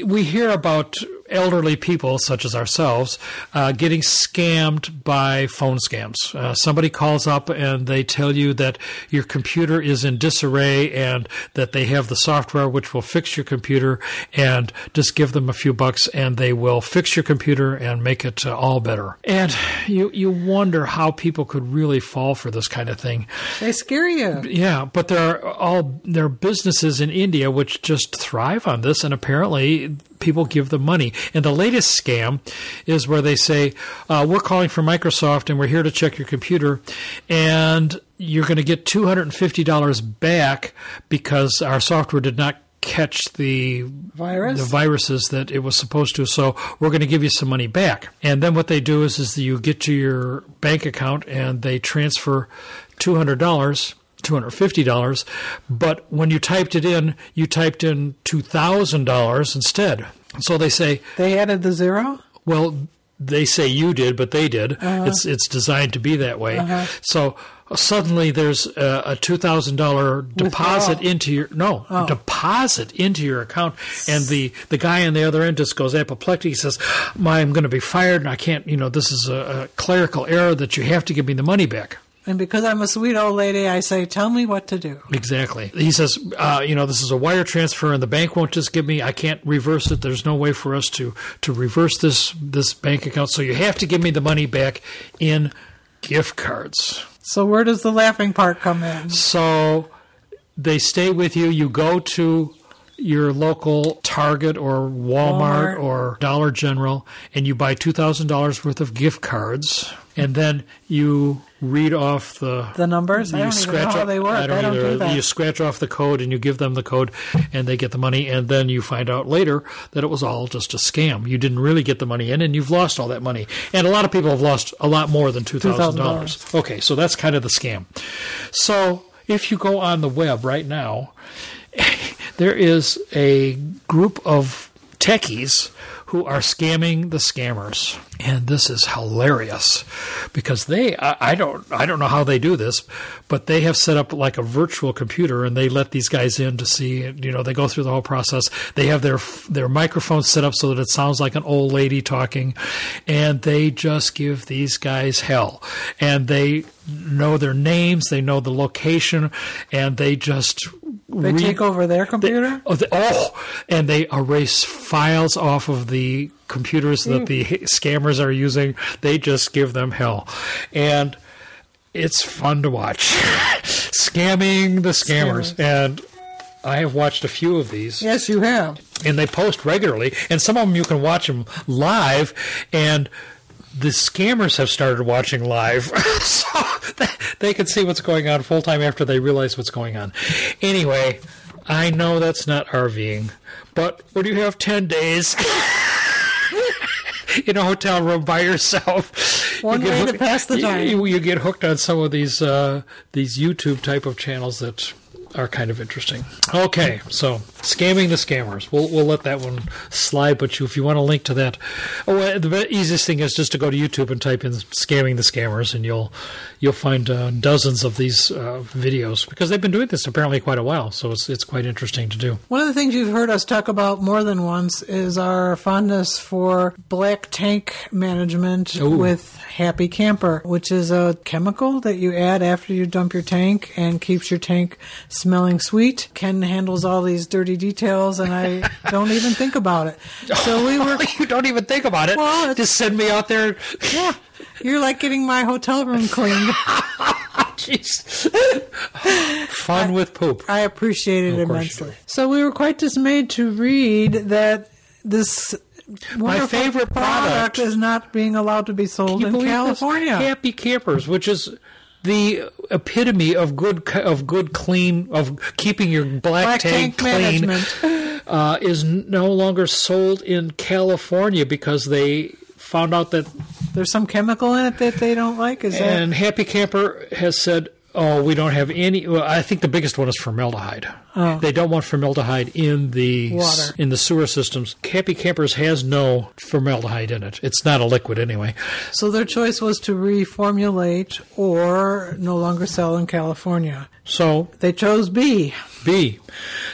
we hear about elderly people such as ourselves uh, getting scammed by phone scams. Uh, somebody calls up and they tell you that your computer is in disarray and that they have the software which will fix your computer and just give them a few bucks and they will fix your computer and make it uh, all better. And you you wonder how people could really fall for this kind of thing. They scare you. Yeah, but there are all there are businesses in India which just thrive on this, and apparently people give them money. And the latest scam is where they say, uh, "We're calling from Microsoft, and we're here to check your computer, and you're going to get two hundred and fifty dollars back because our software did not." Catch the Virus? the viruses that it was supposed to. So we're going to give you some money back. And then what they do is, is you get to your bank account and they transfer two hundred dollars. $250, but when you typed it in, you typed in $2,000 instead. So they say, They added the zero? well, they say you did, but they did. Uh-huh. It's it's designed to be that way. Uh-huh. So uh, suddenly there's a, a two thousand dollar deposit Withdrawal. into your no oh. deposit into your account, and the the guy on the other end just goes apoplectic. He says, "My, I'm going to be fired, and I can't. You know, this is a, a clerical error that you have to give me the money back." And because I'm a sweet old lady, I say, Tell me what to do. Exactly. He says, uh, you know, this is a wire transfer, and the bank won't just give me. I can't reverse it. There's no way for us to to reverse this this bank account. So you have to give me the money back in gift cards. So where does the laughing part come in? So they stay with you. You go to your local Target or Walmart, Walmart. or Dollar General, and you buy two thousand dollars worth of gift cards. And then you read off the The numbers? I don't even know how they work. I don't, I don't either. do that. You scratch off the code and you give them the code, and they get the money, and then you find out later that it was all just a scam. You didn't really get the money in, and you've lost all that money. And a lot of people have lost a lot more than two thousand dollars. Okay, so that's kind of the scam. So if you go on the web right now, there is a group of techies who are scamming the scammers. And this is hilarious because they I, I don't I don't know how they do this but they have set up like a virtual computer and they let these guys in to see you know they go through the whole process. They have their their microphone set up so that it sounds like an old lady talking. And they just give these guys hell. And they know their names. They know the location. And they just They re- take over their computer? Oh, the, oh, and they erase files off of the computers that the hmm. scammers are using. They just give them hell, and it's fun to watch. Scamming the scammers, and I have watched a few of these yes, you have. and they post regularly, and some of them you can watch them live, and the scammers have started watching live, so they can see what's going on full time after they realize what's going on. Anyway, I know that's not RVing, but when do you have ten days. In a hotel room by yourself, One you get way to hooked- pass the time. You, you get hooked on some of these uh, these YouTube type of channels that are kind of interesting. Okay, so scamming the scammers. We'll we'll let that one slide. But you, if you want to link to that, oh, uh, the easiest thing is just to go to YouTube and type in "scamming the scammers," and you'll you'll find uh, dozens of these uh, videos because they've been doing this apparently quite a while. So it's it's quite interesting to do. One of the things you've heard us talk about more than once is our fondness for black tank management Ooh. with Happy Camper, which is a chemical that you add after you dump your tank and keeps your tank smelling sweet. Ken handles all these dirty details, and I don't even think about it. So we were, you don't even think about it. Well, just send me out there. yeah, you're like getting my hotel room cleaned. Jeez, fun with poop. I appreciate it immensely. So we were quite dismayed to read that this wonderful favorite product- is not being allowed to be sold in this? California. Happy Campers, which is the epitome of good of good clean of keeping your black, Black tank, tank clean, uh, is no longer sold in California because they found out that There's some chemical in it that they don't like. Is and Happy Camper has said. Oh, we don't have any. Well, I think the biggest one is formaldehyde. Oh. They don't want formaldehyde in the Water. in the sewer systems. Happy Campers has no formaldehyde in it. It's not a liquid anyway. so? Their choice was to reformulate or no longer sell in California. So They chose B. B.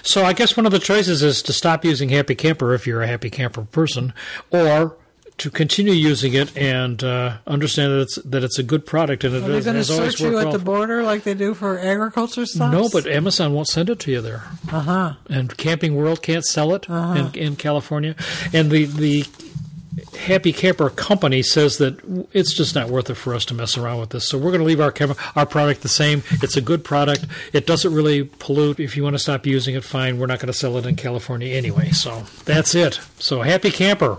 So I guess one of the choices is to stop using Happy Camper if you're a Happy Camper person, or to continue using it and uh, understand that it's that it's a good product and it Are they going to search you at the border like they do for agriculture stuff? no, but Amazon won't send it to you there, uh huh. and Camping World can't sell it Uh-huh. in, in California, and the the Happy Camper company says that it's just not worth it for us to mess around with this. So we're going to leave our chem- our product the same. It's a good product. It doesn't really pollute. If you want to stop using it, fine. We're not going to sell it in California anyway. So that's it. So Happy Camper,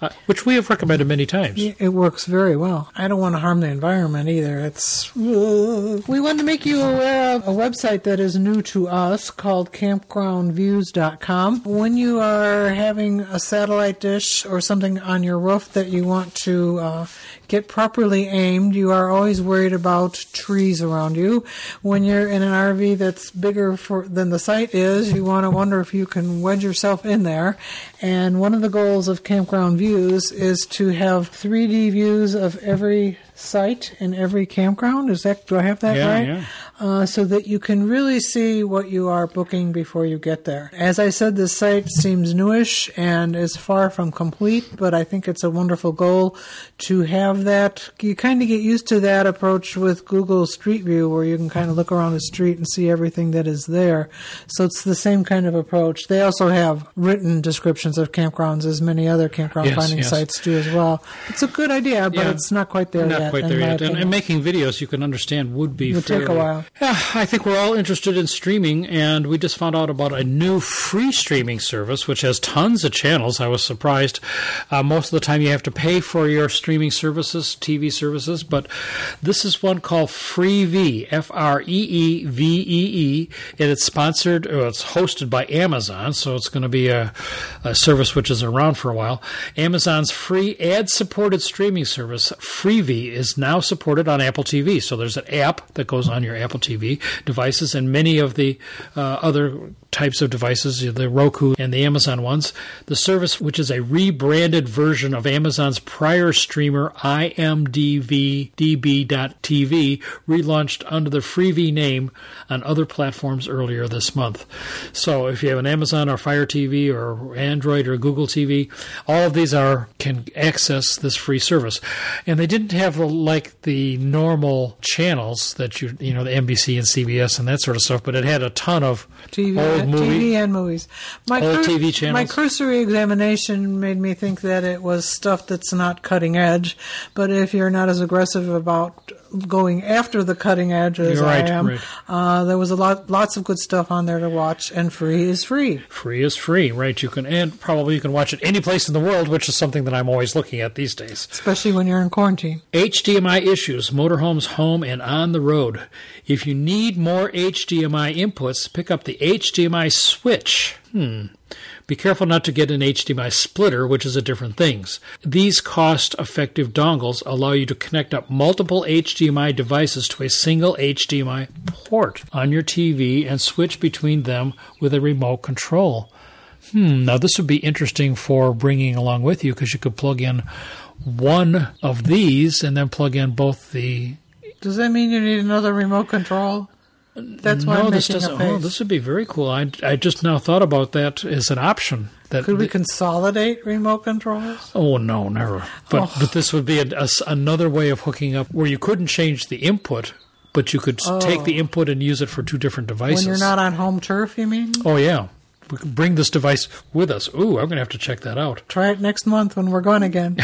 uh, which we have recommended many times. It works very well. I don't want to harm the environment either. It's we wanted to make you aware of a website that is new to us called campgroundviews.com. When you are having a satellite dish or something on your roof that you want to uh, get properly aimed, you are always worried about trees around you. When you're in an RV that's bigger for, than the site is, you want to wonder if you can wedge yourself in there. And one of the goals of Campground Views is to have 3D views of every site in every campground. Is that do I have that Yeah, right? yeah. Uh, so that you can really see what you are booking before you get there. As I said, this site seems newish and is far from complete, but I think it's a wonderful goal to have that. You kind of get used to that approach with Google Street View, where you can kind of look around the street and see everything that is there. So it's the same kind of approach. They also have written descriptions of campgrounds, as many other campground Yes, finding yes. sites do as well. It's a good idea, but Yeah. it's not quite there Not yet. Quite there yet. And, and making videos you can understand would be It would take a while. Yeah, I think we're all interested in streaming, and we just found out about a new free streaming service which has tons of channels. I was surprised. Uh, most of the time, you have to pay for your streaming services, TV services, but this is one called Freevee, F R E E V E E, and it's sponsored, or it's hosted by Amazon, so it's going to be a, a service which is around for a while. Amazon's free ad supported streaming service, Freevee, is now supported on Apple TV. So there's an app that goes on your Apple TV devices and many of the uh, other types of devices, the Roku and the Amazon ones. The service, which is a rebranded version of Amazon's prior streamer, IMDb TV, relaunched under the Freevee name on other platforms earlier this month. So if you have an Amazon or Fire TV or Android or Google TV, all of these are can access this free service. And they didn't have like the normal channels that you you know the NBC and CBS and that sort of stuff, but it had a ton of TV, old movie. TV and movies. My Old TV channels. My cursory examination made me think that it was stuff that's not cutting edge. But if you're not as aggressive about going after the cutting edge as right, I am, right. uh, there was a lot, lots of good stuff on there to watch, and free is free. Free is free, right? You can and probably you can watch it any place in the world, which is something that I'm always looking at these days. Especially when you're in quarantine. HDMI issues, motorhomes, home, and on the road. If you need more HDMI inputs, pick up the HDMI switch. Hmm. Be careful not to get an HDMI splitter, which is a different thing. These cost effective dongles allow you to connect up multiple HDMI devices to a single HDMI port on your TV and switch between them with a remote control. Hmm, now this would be interesting for bringing along with you because you could plug in one of these and then plug in both the. Does that mean you need another remote control? That's why no, I'm this a doesn't. Oh, this would be very cool. I, I just now thought about that as an option. That Could we the- consolidate remote controls? Oh no, never. But Oh. but this would be a, a another way of hooking up where you couldn't change the input, but you could s take the oh. input and use it for two different devices. When you're not on home turf, you mean? Oh yeah, we could bring this device with us. Ooh, I'm going to have to check that out. Try it next month when we're going again.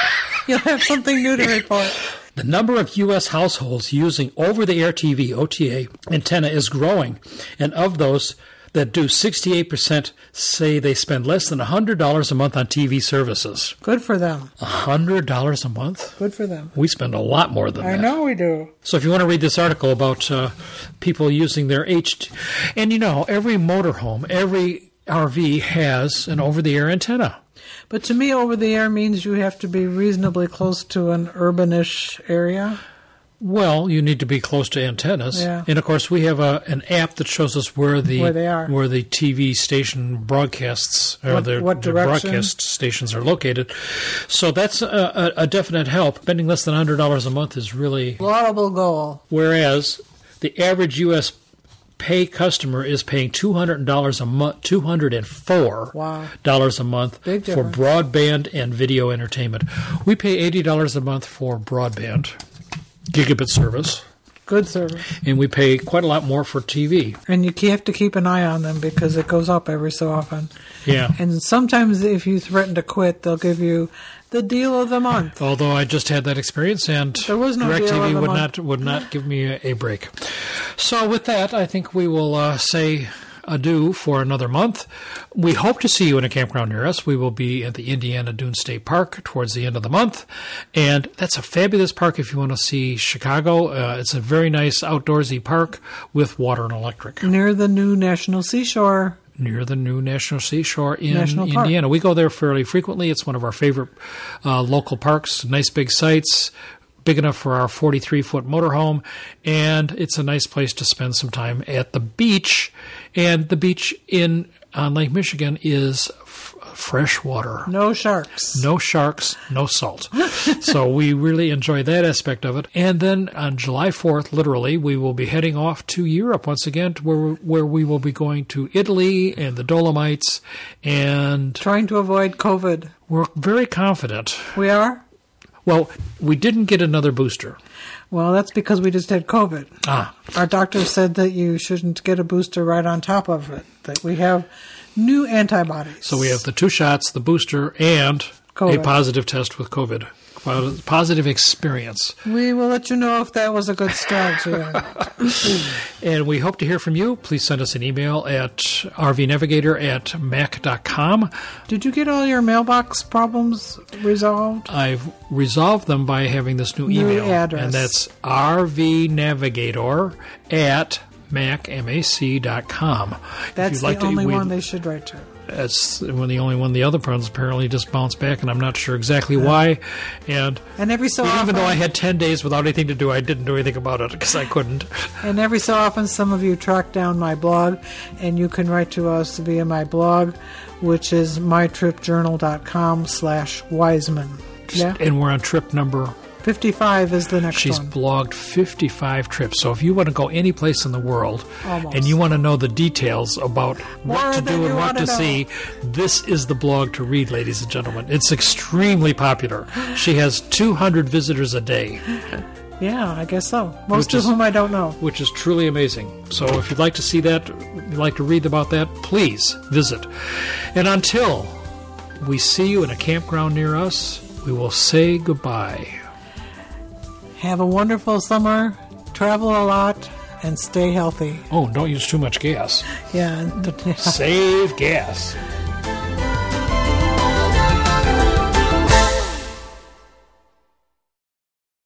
You'll have something new to report. The number of U.S. households using over-the-air TV (OTA) antenna is growing, and of those that do, 68% say they spend less than $100 a month on TV services. Good for them. $100 a month? Good for them. We spend a lot more than I that. I know we do. So if you want to read this article about uh, people using their H, and you know, every motorhome, every RV has an over-the-air antenna. But to me, over the air means you have to be reasonably close to an urbanish area. Well, you need to be close to antennas, Yeah. and of course, we have a an app that shows us where the Where they are. where the TV station broadcasts or What- the, what the direction? broadcast stations are located. So that's a, a, a definite help. Spending less than hundred dollars a month is really Laudable goal. Whereas the average U.S. pay customer is paying two hundred dollars a month, two hundred and four Wow. dollars a month for broadband and video entertainment. We pay eighty dollars a month for broadband, gigabit service, Good service. and we pay quite a lot more for TV. And you have to keep an eye on them because it goes up every so often. Yeah. And sometimes if you threaten to quit, they'll give you the deal of the month. Although I just had that experience, and There was no DirecTV would month. not would not give me a, a break. So with that, I think we will uh, say adieu for another month. We hope to see you in a campground near us. We will be at the Indiana Dune State Park towards the end of the month, and that's a fabulous park if you want to see Chicago. Uh, it's a very nice outdoorsy park with water and electric Near the new National Seashore. Near the new National Seashore in National Indiana. We go there fairly frequently. It's one of our favorite uh, local parks. Nice big sites, big enough for our 43 foot motorhome, and it's a nice place to spend some time at the beach. And the beach in on Lake Michigan is fresh water. No sharks. No sharks, no salt. so we really enjoy that aspect of it. And then on July 4th, literally, we will be heading off to Europe once again, to where, where we will be going to Italy and the Dolomites. And Trying to avoid COVID. we're very confident. We are? Well, we didn't get another booster. Well, that's because we just had COVID. Ah, Our doctor said that you shouldn't get a booster right on top of it, that we have new antibodies. so we have the two shots, the booster, and a positive test with COVID positive experience. We will let you know if that was a good strategy. and we hope to hear from you. Please send us an email at rvnavigator at mac.com. Did you get all your mailbox problems resolved? I've resolved them by having this new, new email. Address. And that's rvnavigator at macmac.com. That's the like only to, one they should write to. That's when the only one. The other ones apparently just bounced back, and I'm not sure exactly why. And and every so even often, though I had ten days without anything to do, I didn't do anything about it because I couldn't. And every so often, some of you track down my blog, and you can write to us via my blog, which is mytripjournal.com slash Wiseman. Yeah, and we're on trip number 55 is the next one. She's one. blogged 55 trips. So if you want to go any place in the world Almost. and you want to know the details about More what to do and what to see, this is the blog to read, ladies and gentlemen. It's extremely popular. She has 200 visitors a day, Yeah, I guess so. Most Which of is- whom I don't know. which is truly amazing. So if you'd like to see that, you'd like to read about that, please visit. And until we see you in a campground near us, we will say goodbye. Have a wonderful summer, travel a lot, and stay healthy. Oh, don't use too much gas. Yeah. Save gas.